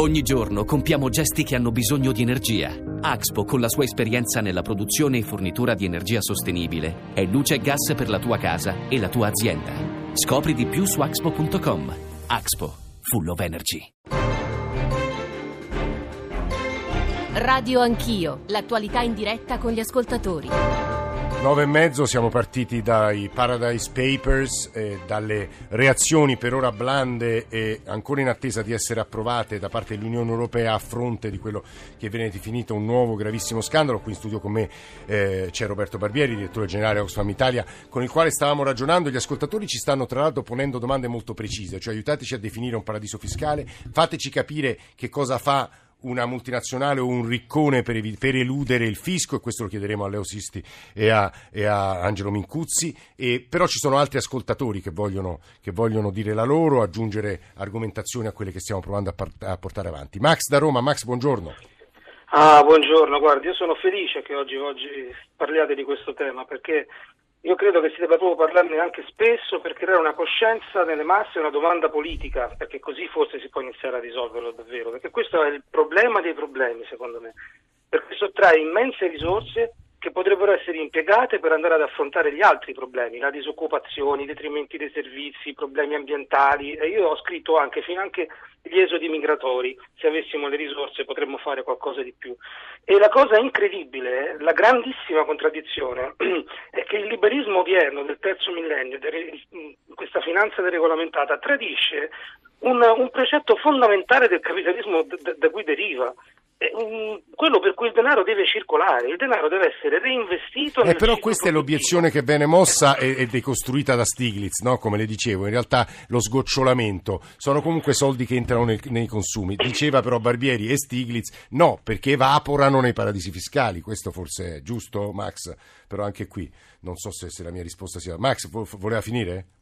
Ogni giorno compiamo gesti che hanno bisogno di energia. Axpo, con la sua esperienza nella produzione e fornitura di energia sostenibile, è luce e gas per la tua casa e la tua azienda. Scopri di più su axpo.com. Axpo, full of energy. Radio Anch'io, l'attualità in diretta con gli ascoltatori. 9 e mezzo siamo partiti dai Paradise Papers, eh, dalle reazioni per ora blande e ancora in attesa di essere approvate da parte dell'Unione Europea a fronte di quello che viene definito un nuovo gravissimo scandalo. Qui in studio con me eh, c'è Roberto Barbieri, direttore generale Oxfam Italia, con il quale stavamo ragionando. Gli ascoltatori ci stanno tra l'altro ponendo domande molto precise, cioè aiutateci a definire un paradiso fiscale, fateci capire che cosa fa una multinazionale o un riccone per, evi- per, eludere il fisco e questo lo chiederemo a Leo Sisti e a, e a Angelo Mincuzzi e, però ci sono altri ascoltatori che vogliono, che vogliono, dire la loro aggiungere argomentazioni a quelle che stiamo provando a, part- a portare avanti. Max da Roma, Max buongiorno. Ah, buongiorno, guardi, io sono felice che oggi, oggi parliate di questo tema perché io credo che si debba proprio parlarne anche spesso per creare una coscienza nelle masse, una domanda politica, perché così forse si può iniziare a risolverlo davvero, perché questo è il problema dei problemi, secondo me, perché sottrae immense risorse che potrebbero essere impiegate per andare ad affrontare gli altri problemi, la disoccupazione, i detrimenti dei servizi, i problemi ambientali. E io ho scritto anche fino anche gli esodi migratori, se avessimo le risorse potremmo fare qualcosa di più. E la cosa incredibile, la grandissima contraddizione è che il liberismo odierno del terzo millennio, questa finanza deregolamentata, tradisce un, un precetto fondamentale del capitalismo da, da cui deriva, quello per cui il denaro deve circolare, il denaro deve essere reinvestito. Eh, però questa è l'obiezione che viene mossa e, e decostruita da Stiglitz, no? come le dicevo, in realtà lo sgocciolamento sono comunque soldi che entrano nel, nei consumi. Diceva però Barbieri e Stiglitz no, perché evaporano nei paradisi fiscali, questo forse è giusto Max, però anche qui non so se, se la mia risposta sia... Max voleva finire?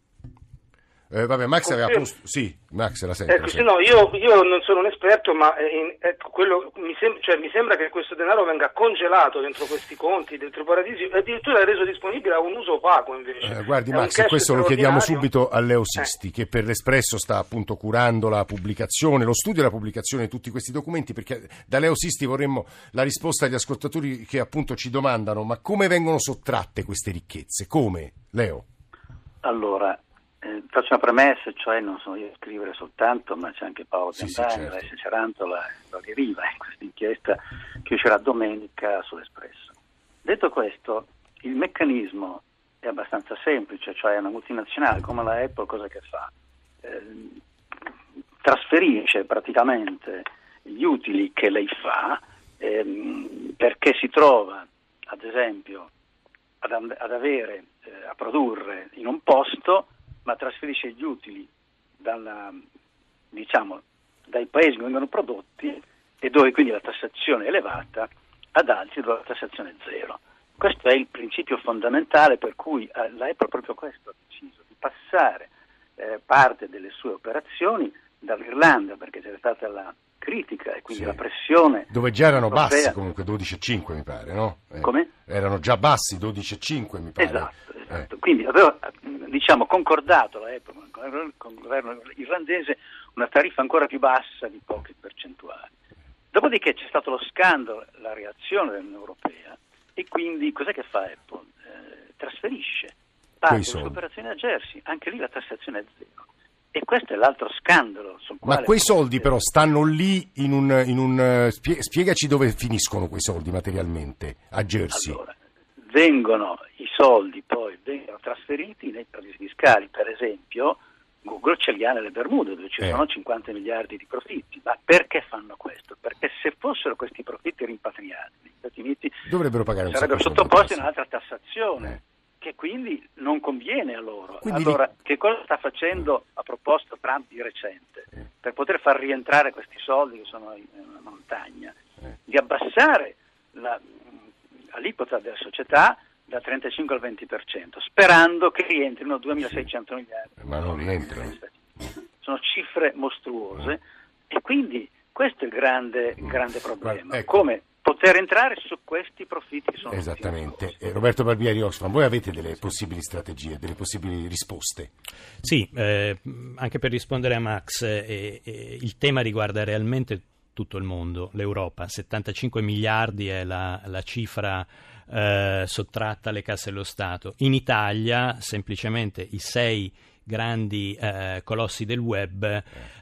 Eh, vabbè, Max aveva posto. Sì, Max la sente. Ecco, sì, no, io, io, non sono un esperto, ma eh, ecco, quello, mi, sem- cioè, mi, sembra che questo denaro venga congelato dentro questi conti, dentro i paradisi, e addirittura reso disponibile a un uso opaco invece. Eh, guardi, Max, questo lo chiediamo subito a Leo Sisti, che per l'Espresso sta appunto curando la pubblicazione, lo studio e la pubblicazione di tutti questi documenti, perché da Leo Sisti vorremmo la risposta agli ascoltatori che appunto ci domandano: ma come vengono sottratte queste ricchezze? Come, Leo? Allora, eh, faccio una premessa, cioè non sono io a scrivere soltanto, ma c'è anche Paolo sì, Campagna, sì, certo. Cerantola e Lori Riva in questa inchiesta che uscirà domenica sull'Espresso. Detto questo, il meccanismo è abbastanza semplice, cioè una multinazionale come la Apple cosa che fa? Eh, trasferisce praticamente gli utili che lei fa ehm, perché si trova, ad esempio, ad, ad avere, eh, a produrre in un posto ma trasferisce gli utili dalla, diciamo, dai paesi dove vengono prodotti e dove quindi la tassazione è elevata ad altri dove la tassazione è zero. Questo è il principio fondamentale per cui eh, Apple proprio questo ha deciso, di passare eh, parte delle sue operazioni dall'Irlanda, perché c'era stata la critica e quindi sì. la pressione. Dove già erano bassi comunque, 12,5 mi pare, no? Eh, Come? Erano già bassi, 12,5 mi pare. Esatto, esatto. Eh. quindi aveva diciamo, concordato all'epoca con il governo irlandese una tariffa ancora più bassa di poche percentuali. Dopodiché c'è stato lo scandalo, la reazione dell'Unione Europea e quindi cos'è che fa Apple? Eh, trasferisce parte delle operazioni a Jersey, anche lì la tassazione è zero. E questo è l'altro scandalo. Ma quei soldi però stanno lì in un... In un spiegaci dove finiscono quei soldi materialmente a Jersey. Allora, vengono i soldi poi vengono trasferiti nei paradisi fiscali, per esempio Google ce li ha nelle Bermude dove ci eh. sono 50 miliardi di profitti, ma perché fanno questo? Perché se fossero questi profitti rimpatriati negli Stati Uniti dovrebbero pagare sarebbero sottoposti a un'altra tassazione. Eh. Che quindi non conviene a loro. Quindi allora, che cosa sta facendo a proposito Trump di recente? Per poter far rientrare questi soldi che sono in una montagna, di abbassare la, aliquota della società dal 35 al 20%, sperando che rientrino 2.600 miliardi. Ma non rientrano. Sono cifre mostruose e quindi questo è il grande, grande problema. Ecco. Come poter entrare su questi profitti. Sono Esattamente. Eh, Roberto Barbieri Oxfam, voi avete delle possibili strategie, delle possibili risposte? Sì, eh, anche per rispondere a Max, eh, eh, il tema riguarda realmente tutto il mondo, l'Europa, 75 miliardi è la, la cifra eh, sottratta alle casse dello Stato. In Italia semplicemente i sei grandi eh, colossi del web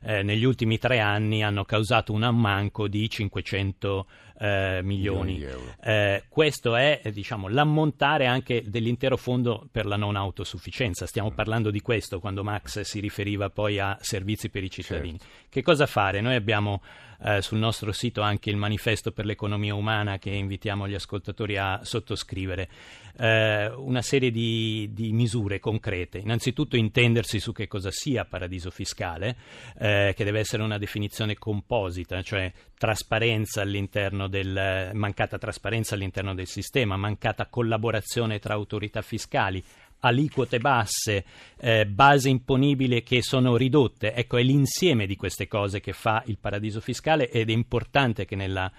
eh, negli ultimi tre anni hanno causato un ammanco di 500 eh, milioni. eh, questo è diciamo, l'ammontare anche dell'intero fondo per la non autosufficienza. Stiamo mm. parlando di questo quando Max si riferiva poi a servizi per i cittadini. Certo. Che cosa fare? Noi abbiamo eh, sul nostro sito anche il manifesto per l'economia umana che invitiamo gli ascoltatori a sottoscrivere. Eh, una serie di, di, misure concrete. Innanzitutto intendersi su che cosa sia paradiso fiscale, eh, che deve essere una definizione composita, cioè trasparenza all'interno del, mancata trasparenza all'interno del sistema, mancata collaborazione tra autorità fiscali, aliquote basse, eh, base imponibile che sono ridotte. Ecco, è l'insieme di queste cose che fa il paradiso fiscale ed è importante che nella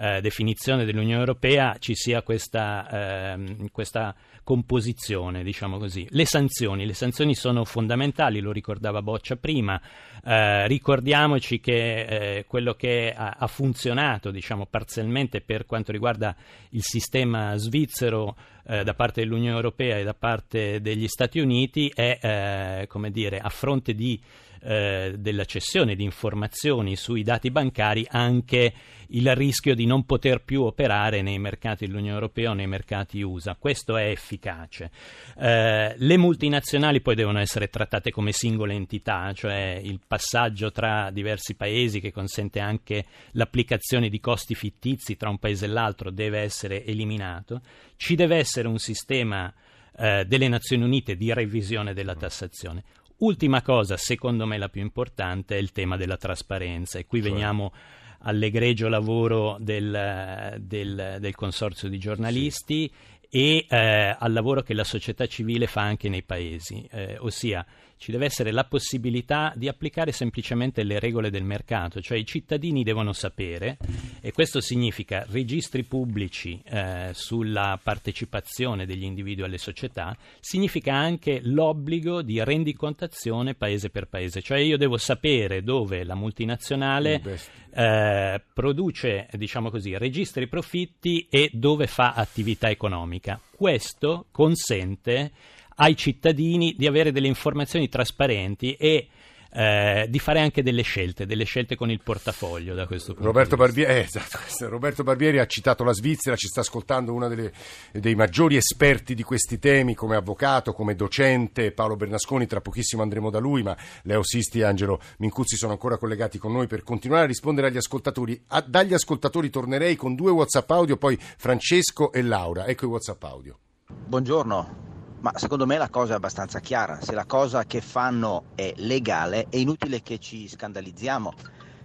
eh, definizione dell'Unione Europea ci sia questa, eh, questa, composizione, diciamo così. Le sanzioni, le sanzioni sono fondamentali, lo ricordava Boccia prima, eh, ricordiamoci che eh, quello che ha, ha funzionato, diciamo, parzialmente per quanto riguarda il sistema svizzero eh, da parte dell'Unione Europea e da parte degli Stati Uniti è, eh, come dire, a fronte di eh, della cessione di informazioni sui dati bancari anche il rischio di non poter più operare nei mercati dell'Unione Europea o nei mercati USA. Questo è efficace. Eh, le multinazionali poi devono essere trattate come singole entità, cioè il passaggio tra diversi paesi che consente anche l'applicazione di costi fittizi tra un paese e l'altro deve essere eliminato. Ci deve essere un sistema eh, delle Nazioni Unite di revisione della tassazione. Ultima cosa, secondo me la più importante, è il tema della trasparenza e qui cioè. veniamo all'egregio lavoro del, del, del consorzio di giornalisti sì. e eh, al lavoro che la società civile fa anche nei paesi, eh, ossia ci deve essere la possibilità di applicare semplicemente le regole del mercato, cioè i cittadini devono sapere, e questo significa registri pubblici eh, sulla partecipazione degli individui alle società, significa anche l'obbligo di rendicontazione paese per paese, cioè io devo sapere dove la multinazionale eh, produce, diciamo così, registra i profitti e dove fa attività economica. Questo consente ai cittadini di avere delle informazioni trasparenti e eh, di fare anche delle scelte, delle scelte con il portafoglio da questo punto Roberto di vista. Barbieri, eh, esatto, Roberto Barbieri ha citato la Svizzera, ci sta ascoltando uno delle, dei maggiori esperti di questi temi come avvocato, come docente, Paolo Bernasconi, tra pochissimo andremo da lui, ma Leo Sisti e Angelo Mincuzzi sono ancora collegati con noi per continuare a rispondere agli ascoltatori. A, dagli ascoltatori tornerei con due WhatsApp audio, poi Francesco e Laura. Ecco i WhatsApp audio. Buongiorno, ma secondo me la cosa è abbastanza chiara. Se la cosa che fanno è legale, è inutile che ci scandalizziamo.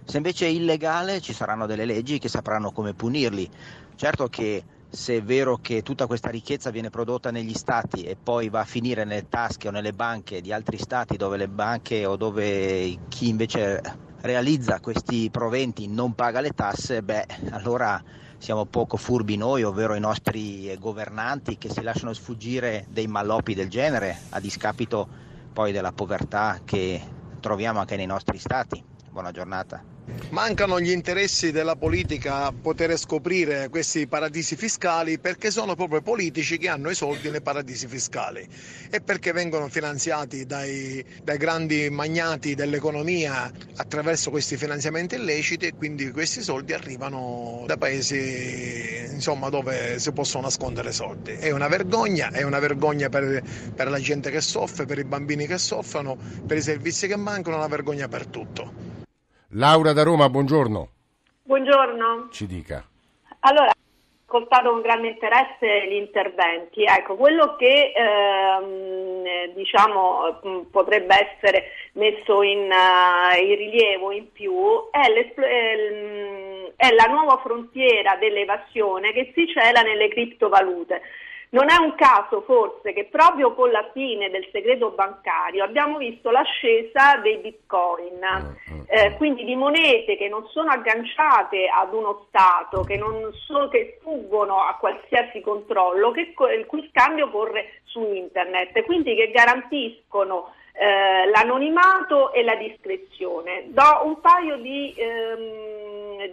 Se invece è illegale, ci saranno delle leggi che sapranno come punirli. Certo che se è vero che tutta questa ricchezza viene prodotta negli stati e poi va a finire nelle tasche o nelle banche di altri stati dove le banche o dove chi invece realizza questi proventi non paga le tasse, beh, allora siamo poco furbi noi, ovvero i nostri governanti che si lasciano sfuggire dei malloppi del genere a discapito poi della povertà che troviamo anche nei nostri stati. Buona giornata. Mancano gli interessi della politica a poter scoprire questi paradisi fiscali perché sono proprio politici che hanno i soldi nei paradisi fiscali e perché vengono finanziati dai, dai grandi magnati dell'economia attraverso questi finanziamenti illeciti e quindi questi soldi arrivano da paesi insomma, dove si possono nascondere soldi. È una vergogna, è una vergogna per, per la gente che soffre, per i bambini che soffrono, per i servizi che mancano, è una vergogna per tutto. Laura da Roma, buongiorno. Buongiorno. Ci dica. Allora, ho ascoltato con grande interesse gli interventi. Ecco, quello che ehm, diciamo mm, potrebbe essere messo in, uh, in rilievo in più è, è, la nuova frontiera dell'evasione che si cela nelle criptovalute Non è un caso forse che proprio con la fine del segreto bancario abbiamo visto l'ascesa dei bitcoin, mm, mm, eh, mm. quindi di monete che non sono agganciate ad uno Stato, che, so, che sfuggono a qualsiasi controllo, che, il cui scambio corre su internet, quindi che garantiscono eh, l'anonimato e la discrezione. Do un paio di... Ehm,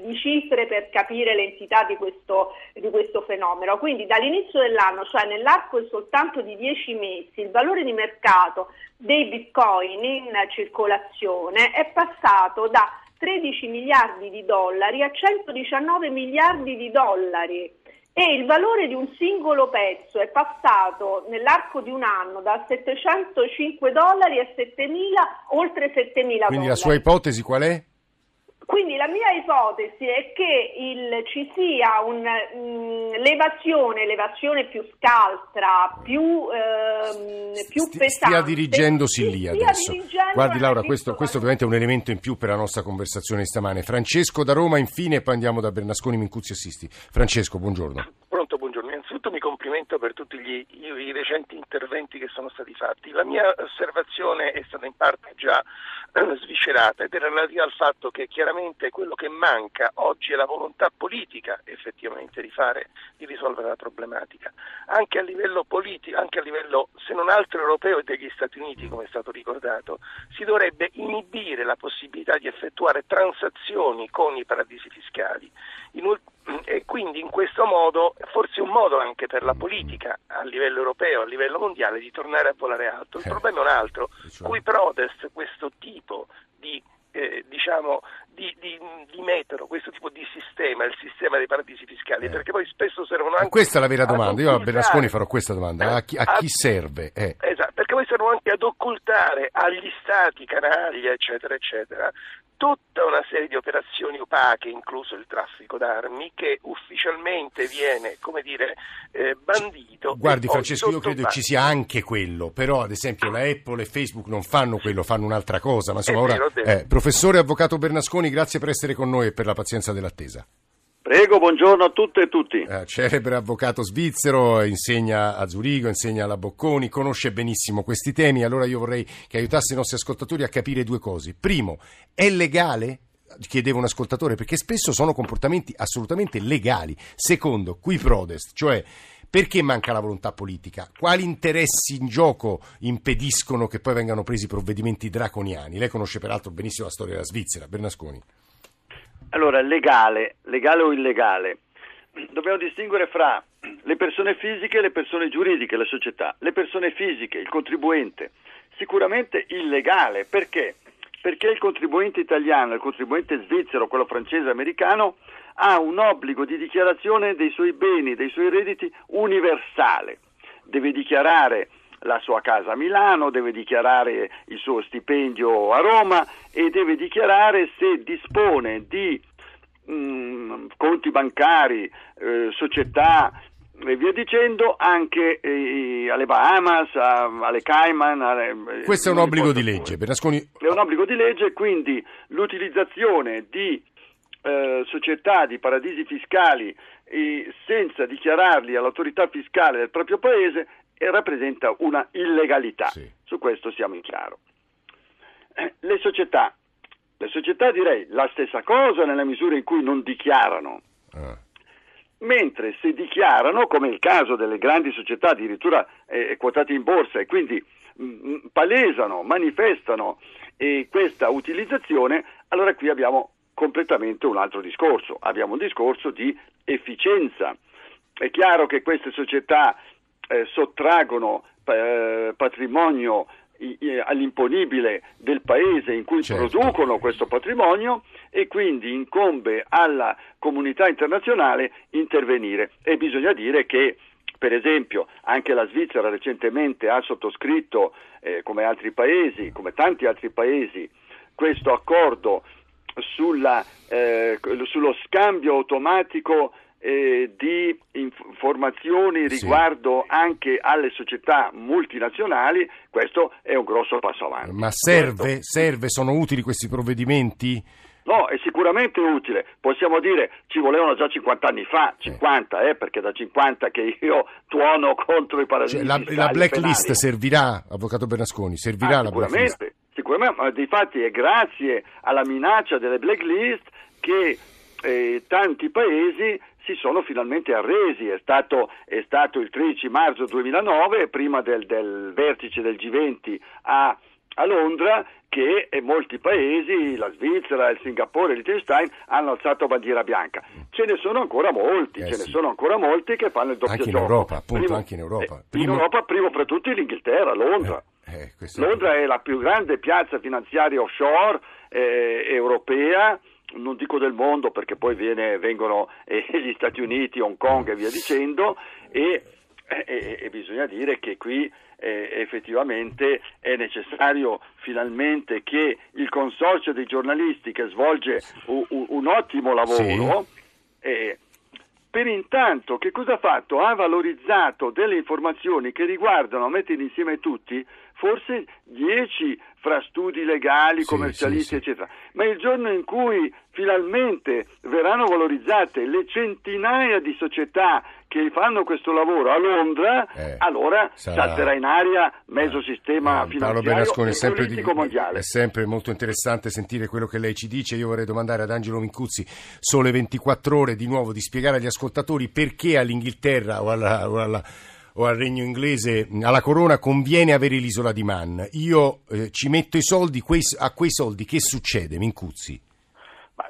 di cifre per capire l'entità di questo, di questo fenomeno. Quindi dall'inizio dell'anno, cioè nell'arco soltanto di 10 mesi, il valore di mercato dei bitcoin in circolazione è passato da 13 miliardi di dollari a 119 miliardi di dollari e il valore di un singolo pezzo è passato nell'arco di un anno da 705 dollari a 7.000, oltre 7.000 Quindi dollari. Quindi la sua ipotesi qual è? Quindi la mia ipotesi è che il, ci sia un'elevazione, mm, l'evasione più scaltra, più, ehm, più pesante. Stia dirigendosi lì adesso. Guardi Laura, questo, questo ovviamente è un elemento in più per la nostra conversazione di stamane. Francesco da Roma infine e poi andiamo da Bernasconi Mincuzzi Assisti. Francesco, buongiorno. Pronto, buongiorno. Innanzitutto mi complimento per tutti gli, i recenti interventi che sono stati fatti. La mia osservazione è stata in parte già sviscerata ed è relativa al fatto che chiaramente quello che manca oggi è la volontà politica effettivamente di fare, di risolvere la problematica. Anche a livello politico, anche a livello se non altro europeo e degli Stati Uniti, come è stato ricordato, si dovrebbe inibire la possibilità di effettuare transazioni con i paradisi fiscali. In, e quindi in questo modo, forse un modo anche per la politica a livello europeo, a livello mondiale, di tornare a volare alto. Il eh, problema è un altro, cui protest questo tipo di eh, diciamo, di, di, di, metodo, questo tipo di sistema, il sistema dei paradisi fiscali, eh. perché poi spesso servono anche... Questa è la vera domanda, io a Berlusconi farò questa domanda, a chi, a chi serve? Eh. Esatto, perché poi servono anche ad occultare agli stati, canaglia, eccetera, eccetera, tutta una serie di operazioni opache, incluso il traffico d'armi, che ufficialmente viene, come dire, eh, bandito. Guardi Francesco, io credo ci sia anche quello, però ad esempio la Apple e Facebook non fanno quello, fanno un'altra cosa. Ma insomma, ora, eh, professore Avvocato Bernasconi, grazie per essere con noi e per la pazienza dell'attesa. Prego, buongiorno a tutte e tutti. Eh, celebre avvocato svizzero, insegna a Zurigo, insegna alla Bocconi, conosce benissimo questi temi, allora io vorrei che aiutasse i nostri ascoltatori a capire due cose. Primo, è legale? Chiedeva un ascoltatore, perché spesso sono comportamenti assolutamente legali. Secondo, qui prodest, cioè perché manca la volontà politica? Quali interessi in gioco impediscono che poi vengano presi provvedimenti draconiani? Lei conosce peraltro benissimo la storia della Svizzera, Bernasconi. Allora, legale, legale o illegale? Dobbiamo distinguere fra le persone fisiche e le persone giuridiche, la società. Le persone fisiche, il contribuente, sicuramente illegale. Perché? Perché il contribuente italiano, il contribuente svizzero, quello francese, americano, ha un obbligo di dichiarazione dei suoi beni, dei suoi redditi universale. Deve dichiarare la sua casa a Milano, deve dichiarare il suo stipendio a Roma e deve dichiarare se dispone di mh, mm, conti bancari, eh, società e via dicendo anche eh, alle Bahamas, a, alle Cayman. Alle, eh, Questo è un obbligo di legge. Bernasconi... È un obbligo di legge, quindi l'utilizzazione di eh, società di paradisi fiscali senza dichiararli all'autorità fiscale del proprio paese e rappresenta una illegalità. Sì. Su questo siamo in chiaro. Eh, le società, le società direi la stessa cosa nella misura in cui non dichiarano. Ah. Mentre se dichiarano, come il caso delle grandi società addirittura eh, quotate in borsa e quindi mh, mm, mm, palesano, manifestano eh, questa utilizzazione, allora qui abbiamo completamente un altro discorso, abbiamo un discorso di efficienza. È chiaro che queste società eh, sottraggono eh, patrimonio all'imponibile del paese in cui certo. producono questo patrimonio e quindi incombe alla comunità internazionale intervenire e bisogna dire che per esempio anche la Svizzera recentemente ha sottoscritto eh, come altri paesi, come tanti altri paesi, questo accordo sulla, eh, sullo scambio automatico eh, di informazioni riguardo sì. anche alle società multinazionali, questo è un grosso passo avanti. Ma serve, serve sono utili questi provvedimenti? No, è sicuramente utile. Possiamo dire ci volevano già 50 anni fa, 50, eh, perché da 50 che io tuono contro i paradisi cioè, la, la blacklist penali. servirà, Avvocato Bernasconi, servirà Ah, la blacklist? Sicuramente, ma difatti è grazie alla minaccia delle blacklist che eh, tanti paesi si sono finalmente arresi, è stato, è stato il 13 marzo 2009, prima del, del vertice del G20 a, a Londra, che eh, molti paesi, la Svizzera, il Singapore, il Liechtenstein, hanno alzato bandiera bianca. Ce ne sono ancora molti, Eh, ce sì. ne sono ancora molti che fanno il doppio Anche in gioco. Europa, appunto, Primo- anche in Europa. eh, Primo- In Europa, primo fra tutti l'Inghilterra, Londra. Eh, è- Londra è la più grande piazza finanziaria offshore eh, europea, non dico del mondo perché poi viene- vengono eh, gli Stati Uniti, Hong Kong e via dicendo e, e- e bisogna dire che qui eh, effettivamente è necessario finalmente che il consorzio dei giornalisti che svolge u- u- un ottimo lavoro eh, per intanto, che cosa ha fatto? Ha valorizzato delle informazioni che riguardano, a mettere insieme tutti, forse 10 fra studi legali, commercialisti, sì, sì. eccetera. Ma il giorno in cui finalmente verranno valorizzate le centinaia di società che fanno questo lavoro a Londra, Eh, allora sarà- salterà in aria mezzo sistema Eh, finanziario Bernasconi, è e sempre, di- mondiale. è sempre molto interessante sentire quello che lei ci dice. Io vorrei domandare ad Angelo Mincuzzi, sole 24 ore di nuovo, di spiegare agli ascoltatori perché all'Inghilterra o, alla- o alla- o al regno inglese, alla corona, conviene avere l'isola di Man. Io eh, ci metto i soldi, quei- a quei soldi che succede, Mincuzzi?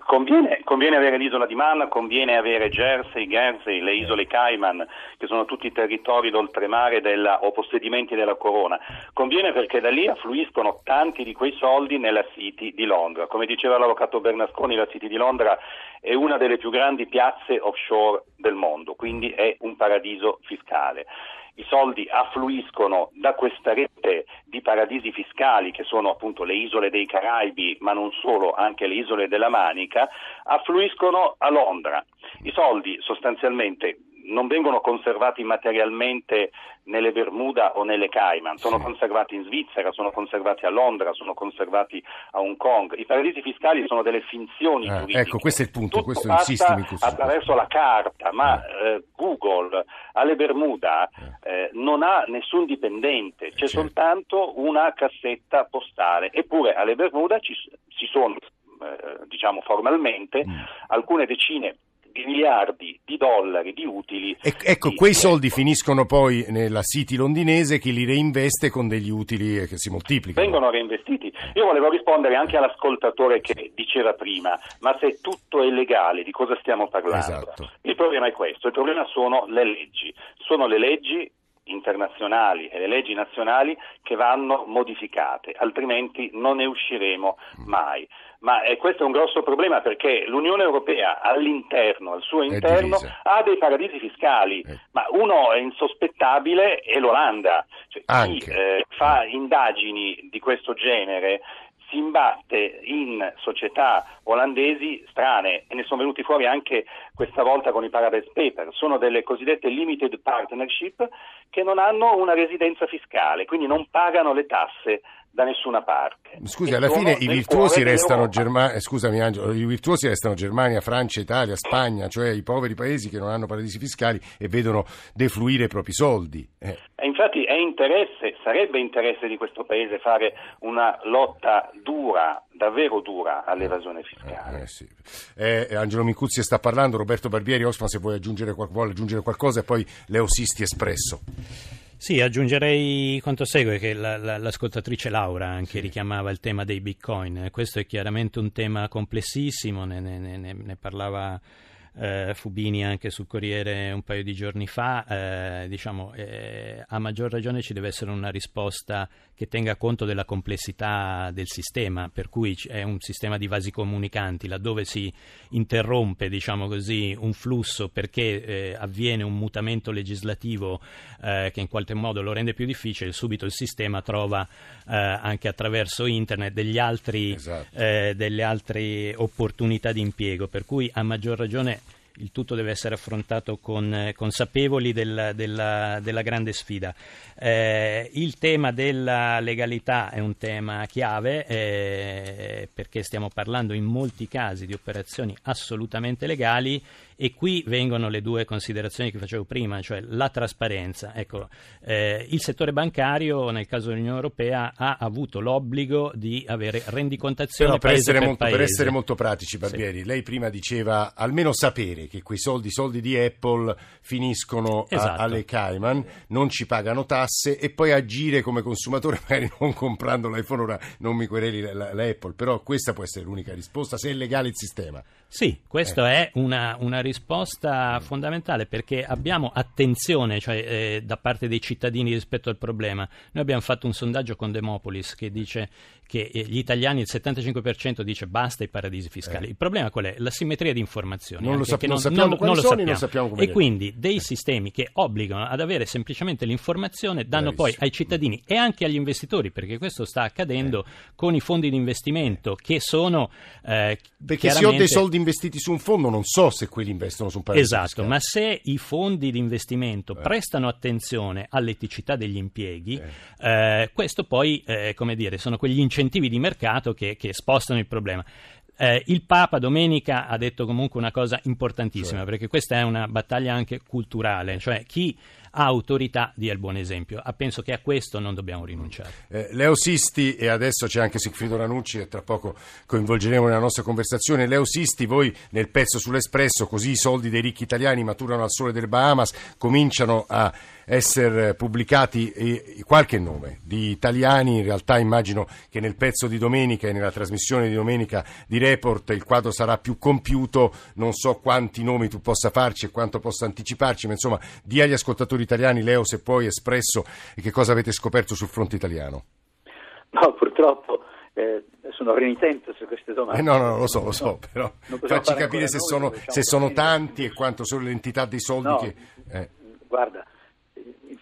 Conviene, conviene avere l'isola di Man, conviene avere Jersey, Guernsey, le isole Cayman, che sono tutti territori d'oltremare della, o possedimenti della corona. Conviene perché da lì affluiscono tanti di quei soldi nella City di Londra. Come diceva l'avvocato Bernasconi, la City di Londra è una delle più grandi piazze offshore del mondo, quindi è un paradiso fiscale. I soldi affluiscono da questa rete di paradisi fiscali che sono appunto le isole dei Caraibi, ma non solo, anche le isole della Manica, affluiscono a Londra. I soldi sostanzialmente non vengono conservati materialmente nelle Bermuda o nelle Cayman, sono conservati in Svizzera, sono conservati a Londra, sono conservati a Hong Kong. I paradisi fiscali sono delle finzioni Ah, giuridiche. ecco, questo è il punto, Tutto questo insisti, Mincuzzi. attraverso la carta, ma eh, Google alle Bermuda eh, non ha nessun dipendente, c'è certo. soltanto una cassetta postale. Eppure alle Bermuda ci, ci sono, eh, diciamo formalmente, Mm. alcune decine miliardi di dollari di utili. E- ecco, di- quei soldi finiscono poi nella City londinese che li reinveste con degli utili che si moltiplicano. vengono reinvestiti. Io volevo rispondere anche all'ascoltatore che diceva prima, ma se tutto è legale, di cosa stiamo parlando? Esatto. Il problema è questo, il problema sono le leggi, sono le leggi internazionali e le leggi nazionali che vanno modificate, altrimenti non ne usciremo mai. Ma eh, questo è un grosso problema perché l'Unione Europea all'interno, al suo interno, ha dei paradisi fiscali, Eh. ma uno è insospettabile è l'Olanda. Cioè, chi eh, fa indagini di questo genere si imbatte in società olandesi strane e ne sono venuti fuori anche questa volta con i Paradise Paper. Sono delle cosiddette limited partnership che non hanno una residenza fiscale, quindi non pagano le tasse da nessuna parte. Scusi, E alla fine i virtuosi restano dell'Europa. Germania, scusami Angelo, i virtuosi restano Germania, Francia, Italia, Spagna, cioè i poveri paesi che non hanno paradisi fiscali e vedono defluire i propri soldi. Eh, E infatti è interesse, sarebbe interesse di questo Paese fare una lotta dura, davvero dura, all'evasione fiscale. eh, sì. Eh, Angelo Mincuzzi sta parlando, Roberto Barbieri, Osman se vuoi aggiungere, vuole aggiungere qualcosa e poi Leo Sisti Espresso. Sì, aggiungerei quanto segue che la- la- l'ascoltatrice Laura anche richiamava il tema dei bitcoin. Questo è chiaramente un tema complessissimo, ne, ne- ne- ne parlava eh, Fubini anche sul Corriere un paio di giorni fa. Eh, diciamo, eh, a maggior ragione ci deve essere una risposta che tenga conto della complessità del sistema, per cui è un sistema di vasi comunicanti, laddove si interrompe, diciamo così, un flusso perché eh, avviene un mutamento legislativo eh, che in qualche modo lo rende più difficile, subito il sistema trova eh, anche attraverso internet degli altri, Esatto. eh, delle altre opportunità di impiego, per cui a maggior ragione il tutto deve essere affrontato con, eh, consapevoli del, della, della, grande sfida. Eh, il tema della legalità è un tema chiave eh, perché stiamo parlando in molti casi di operazioni assolutamente legali e qui vengono le due considerazioni che facevo prima, cioè la trasparenza. Ecco, eh, il settore bancario nel caso dell'Unione Europea ha avuto l'obbligo di avere rendicontazione Però per, essere, per, molto, per essere molto pratici, Barbieri, sì. lei prima diceva almeno sapere che quei soldi, soldi di Apple finiscono esatto. a, alle Cayman, non ci pagano tasse e poi agire come consumatore magari non comprando l'iPhone, ora non mi quereli l'Apple, però questa può essere l'unica risposta se è legale il sistema. Sì, questa eh. è una, una, risposta fondamentale perché abbiamo attenzione cioè, eh, da parte dei cittadini rispetto al problema. Noi abbiamo fatto un sondaggio con Demopolis che dice che eh, gli italiani, il 75% dice basta i paradisi fiscali. Eh. Il problema qual è? La simmetria di informazioni. Non lo, sap- non, sappiamo non, non lo sappiamo. Sappiamo e quindi dei sistemi che obbligano ad avere semplicemente l'informazione danno Bravissimo. poi ai cittadini e anche agli investitori, perché questo sta accadendo eh. con i fondi di investimento che sono... Eh, perché se ho dei soldi investiti su un fondo non so se quelli investono su un paese Esatto, fiscale. ma se i fondi di investimento eh. prestano attenzione all'eticità degli impieghi, eh. Eh, questo poi, eh, come dire, sono quegli incentivi di mercato che, che spostano il problema. Eh, il Papa domenica ha detto comunque una cosa importantissima, cioè. perché questa è una battaglia anche culturale, cioè chi ha autorità dia il buon esempio. Ah, penso che a questo non dobbiamo rinunciare. Eh, Leo Sisti e adesso c'è anche Sigfrido Ranucci e tra poco coinvolgeremo nella nostra conversazione. Leo Sisti, voi nel pezzo sull'Espresso, così i soldi dei ricchi italiani maturano al sole delle Bahamas, cominciano a essere pubblicati qualche nome di italiani, in realtà immagino che nel pezzo di domenica e nella trasmissione di domenica di Report il quadro sarà più compiuto, non so quanti nomi tu possa farci e quanto possa anticiparci, ma insomma di agli ascoltatori italiani, Leo, se poi espresso che cosa avete scoperto sul fronte italiano. No, purtroppo eh, sono renitente su queste domande. Eh no, no, lo so, lo so, però facci capire se, noi, sono, diciamo se sono, tanti e quanto sono l'entità dei soldi no, che... Eh. Guarda,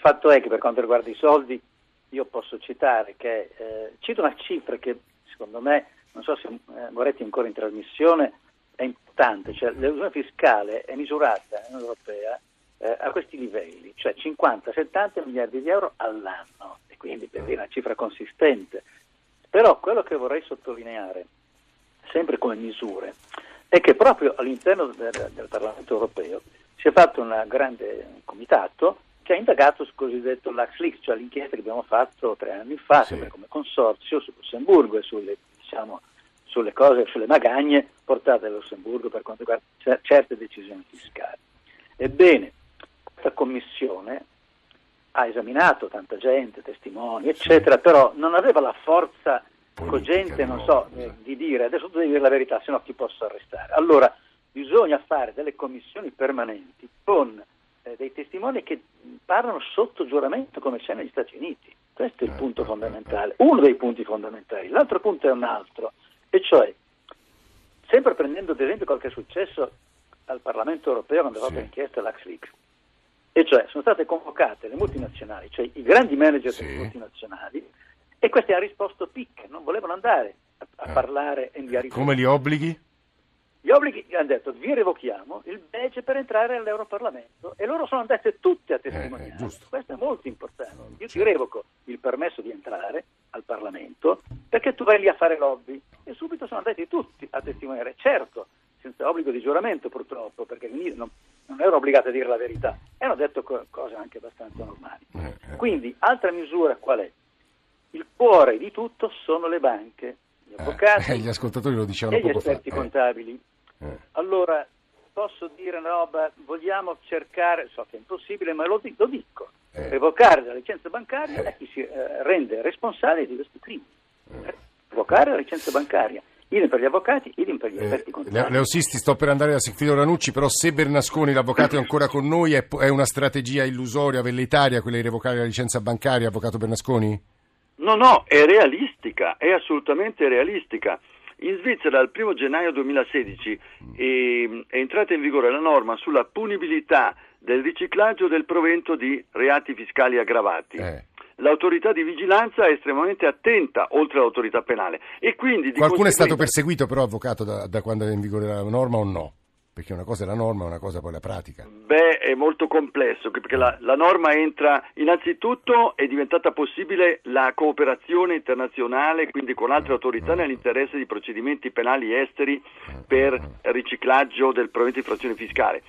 fatto è che per quanto riguarda i soldi, io posso citare che, eh, cito una cifra che secondo me, non so se eh, Moretti è ancora in trasmissione, è importante, cioè l'evasione fiscale è misurata nell'Unione Europea eh, a questi livelli, cioè 50-70 miliardi di euro all'anno, e quindi per dire una cifra consistente. Però quello che vorrei sottolineare, sempre come misure, è che proprio all'interno del, del Parlamento europeo si è fatto un grande comitato che ha indagato sul cosiddetto LuxLeaks, cioè l'inchiesta che abbiamo fatto tre anni fa, sì. come consorzio su Lussemburgo e sulle, diciamo, sulle cose, sulle magagne portate da Lussemburgo per quanto riguarda certe decisioni fiscali. Ebbene, questa commissione ha esaminato tanta gente, testimoni, eccetera, sì. però non aveva la forza Politica, cogente, non so, eh, di dire adesso tu devi dire la verità, se no ti posso arrestare. Allora bisogna fare delle commissioni permanenti con eh, dei testimoni che parlano sotto giuramento come c'è negli Stati Uniti. Questo è il punto fondamentale, uno dei punti fondamentali. L'altro punto è un altro, e cioè, sempre prendendo ad esempio quel che è successo al Parlamento europeo quando è stata sì. inchiesta l'Axleaks, e cioè sono state convocate le multinazionali, cioè i grandi manager sì. delle multinazionali, e questi hanno risposto picche, non volevano andare a, a eh. parlare e inviare Come li obblighi? Gli obblighi hanno detto vi revochiamo il badge per entrare all'Europarlamento e loro sono andate tutte a testimoniare. Eh, Questo è molto importante. Io ti revoco il permesso di entrare al Parlamento perché tu vai lì a fare lobby e subito sono andati tutti a testimoniare. Certo, senza obbligo di giuramento purtroppo, perché non, non erano obbligati a dire la verità, e hanno detto co- cose anche abbastanza normali. Eh, eh. Quindi, altra misura qual è? Il cuore di tutto sono le banche, gli avvocati eh, gli ascoltatori lo dicevano e gli esperti fa. contabili. Eh. Allora, posso dire una roba, vogliamo cercare, so che è impossibile, ma lo, lo dico, eh. revocare la licenza bancaria a chi si eh, rende responsabile di questi crimini. Eh. Revocare la licenza bancaria. Idem per gli avvocati, idem per gli eh, esperti contabili. Leo Sisti, sto per andare da Sigfrido Ranucci, però se Bernasconi, l'avvocato, è ancora con noi, è, è una strategia illusoria, velleitaria, quella di revocare la licenza bancaria, avvocato Bernasconi? No, no, è realistica, è assolutamente realistica. In Svizzera dal 1 gennaio 2016 è, è entrata in vigore la norma sulla punibilità del riciclaggio del provento di reati fiscali aggravati. Eh. L'autorità di vigilanza è estremamente attenta, oltre all'autorità penale. E quindi, Qualcuno conseguenza... è stato perseguito però, avvocato, da, da quando è in vigore la norma o no? Perché una cosa è la norma, una cosa poi la pratica. Beh, è molto complesso, perché la, la, norma entra, innanzitutto è diventata possibile la cooperazione internazionale, quindi con altre autorità nell'interesse di procedimenti penali esteri per riciclaggio del provento di frazione fiscale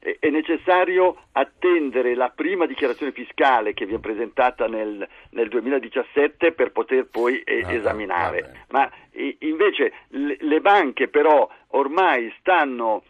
è necessario attendere la prima dichiarazione fiscale che viene presentata nel, nel 2017 per poter poi eh, ah, esaminare. Ma invece le, le, banche però ormai stanno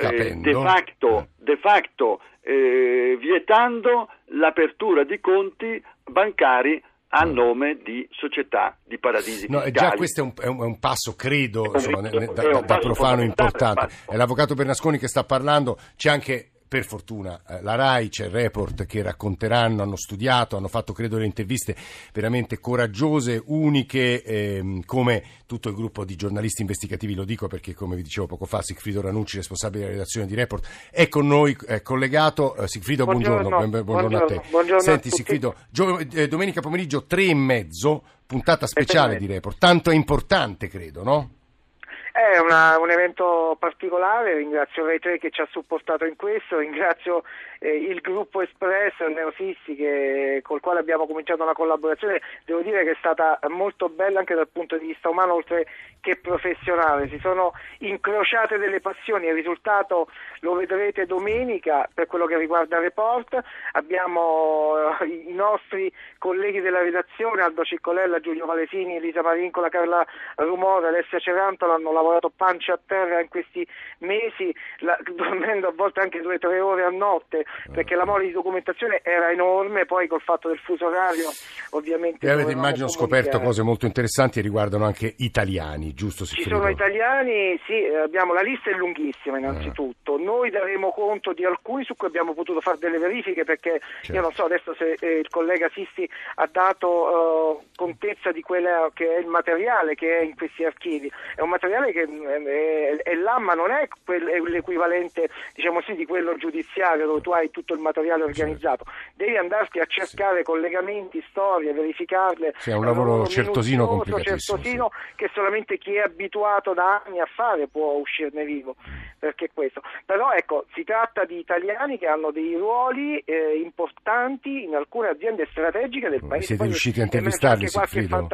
eh, de facto, eh. de facto eh, vietando l'apertura di conti bancari a nome di società di paradisi no, fiscali. Già questo è un, è un, è un passo, credo, insomma, da, da, da profano importante. È l'avvocato Bernasconi che sta parlando, c'è anche per fortuna eh, la RAI, c'è il report che racconteranno, hanno studiato, hanno fatto credo delle interviste veramente coraggiose, uniche, ehm, come tutto il gruppo di giornalisti investigativi, lo dico perché come vi dicevo poco fa Sigfrido Ranucci, responsabile della redazione di Report, è con noi, è collegato. Eh, Sigfrido, buongiorno, buongiorno, buongiorno, a te. Buongiorno Senti Sigfrido, gio- eh, domenica pomeriggio tre e mezzo, puntata speciale di Report, tanto è importante credo, no? È una, un evento particolare, ringrazio Rai 3 che ci ha supportato in questo, ringrazio eh, il gruppo Espresso, il Neosissi che, col quale abbiamo cominciato una collaborazione, devo dire che è stata molto bella anche dal punto di vista umano oltre che professionale, si sono incrociate delle passioni, il risultato lo vedrete domenica per quello che riguarda report, abbiamo eh, i nostri colleghi della redazione, Aldo Ciccolella, Giulio Valesini, Elisa Marincola, Carla Rumore, Alessia Cerantola hanno lavorato pancia a terra in questi mesi, la, dormendo a volte anche due o tre ore a notte, perché la mole di documentazione era enorme, poi col fatto del fuso orario ovviamente... E avete immagino scoperto cose molto interessanti e riguardano anche italiani, giusto? Ci sono italiani, sì, abbiamo, la lista è lunghissima innanzitutto, eh. noi daremo conto di alcuni su cui abbiamo potuto fare delle verifiche perché certo. io non so adesso se eh, il collega Sisti ha dato uh, contezza di quello che è il materiale che è in questi archivi, è un materiale che è, è, è là ma non è, l'equivalente diciamo sì, di quello giudiziario dove tu hai tutto il materiale organizzato, devi andarti a cercare sì. collegamenti, storie, verificarle. Sì, è un lavoro, certosino complicatissimo. Certosino sì. che solamente chi è abituato da anni a fare può uscirne vivo, perché questo. Però ecco, si tratta di italiani che hanno dei ruoli eh, importanti in alcune aziende strategiche del paese. Siete riusciti a intervistarli, Sigfrido?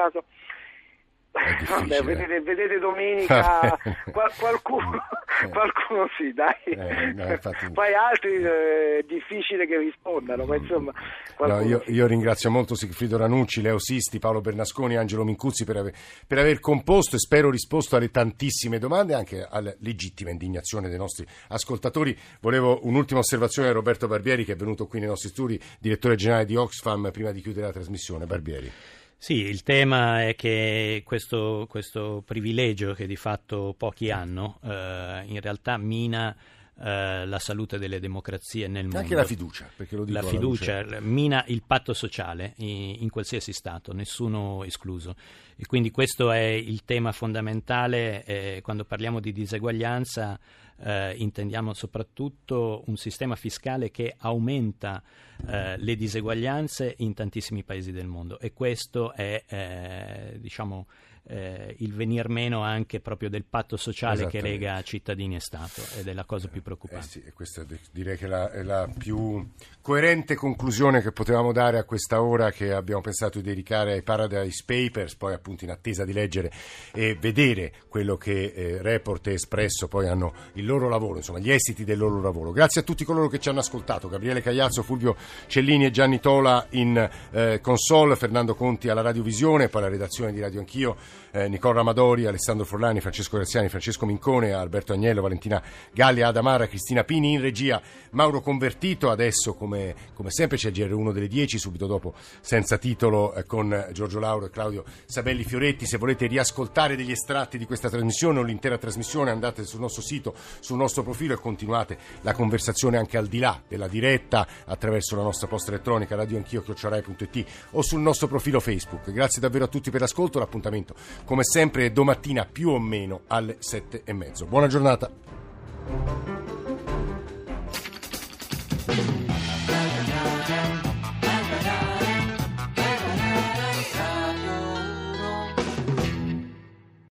Vabbè, vedete, vedete, domenica qual, qualcuno, eh. qualcuno sì, dai. Eh, no, infatti... Poi altri è eh, difficile che rispondano, ma insomma. No, io, io, ringrazio molto Sigfrido Ranucci, Leo Sisti, Paolo Bernasconi, Angelo Mincuzzi per aver, per aver composto e spero risposto alle tantissime domande e anche alla legittima indignazione dei nostri ascoltatori. Volevo un'ultima osservazione a Roberto Barbieri che è venuto qui nei nostri studi, direttore generale di Oxfam, prima di chiudere la trasmissione. Barbieri. Sì, il tema è che questo, questo privilegio che di fatto pochi hanno eh, in realtà mina eh, la salute delle democrazie nel mondo. Anche la fiducia, perché lo dico La fiducia mina il patto sociale in, in, qualsiasi Stato, nessuno escluso. E quindi questo è il tema fondamentale eh, quando parliamo di diseguaglianza. Eh, intendiamo soprattutto un sistema fiscale che aumenta eh, le diseguaglianze in tantissimi paesi del mondo. E questo è eh, diciamo eh, il venir meno anche proprio del patto sociale che lega cittadini e Stato ed è la cosa più preoccupante. Eh sì, questa direi che è la, è la, più coerente conclusione che potevamo dare a questa ora che abbiamo pensato di dedicare ai Paradise Papers, poi appunto in attesa di leggere e vedere quello che eh, Report e Espresso poi hanno il loro lavoro, insomma gli esiti del loro lavoro. Grazie a tutti coloro che ci hanno ascoltato, Gabriele Cagliazzo, Fulvio Cellini e Gianni Tola in eh, console, Fernando Conti alla radiovisione, poi la redazione di Radio Anch'io eh, Nicola Amadori, Alessandro Forlani, Francesco Graziani, Francesco Mincone, Alberto Agnello, Valentina Galli, Adamara, Cristina Pini in regia, Mauro Convertito, adesso come, come sempre c'è il GR1 delle 10, subito dopo senza titolo eh, con Giorgio Lauro e Claudio Sabelli Fioretti, se volete riascoltare degli estratti di questa trasmissione o l'intera trasmissione andate sul nostro sito, sul nostro profilo e continuate la conversazione anche al di là della diretta attraverso la nostra posta elettronica radioanchio.it o sul nostro profilo Facebook. Grazie davvero a tutti per l'ascolto, l'appuntamento come sempre domattina più o meno alle sette e mezzo. Buona giornata.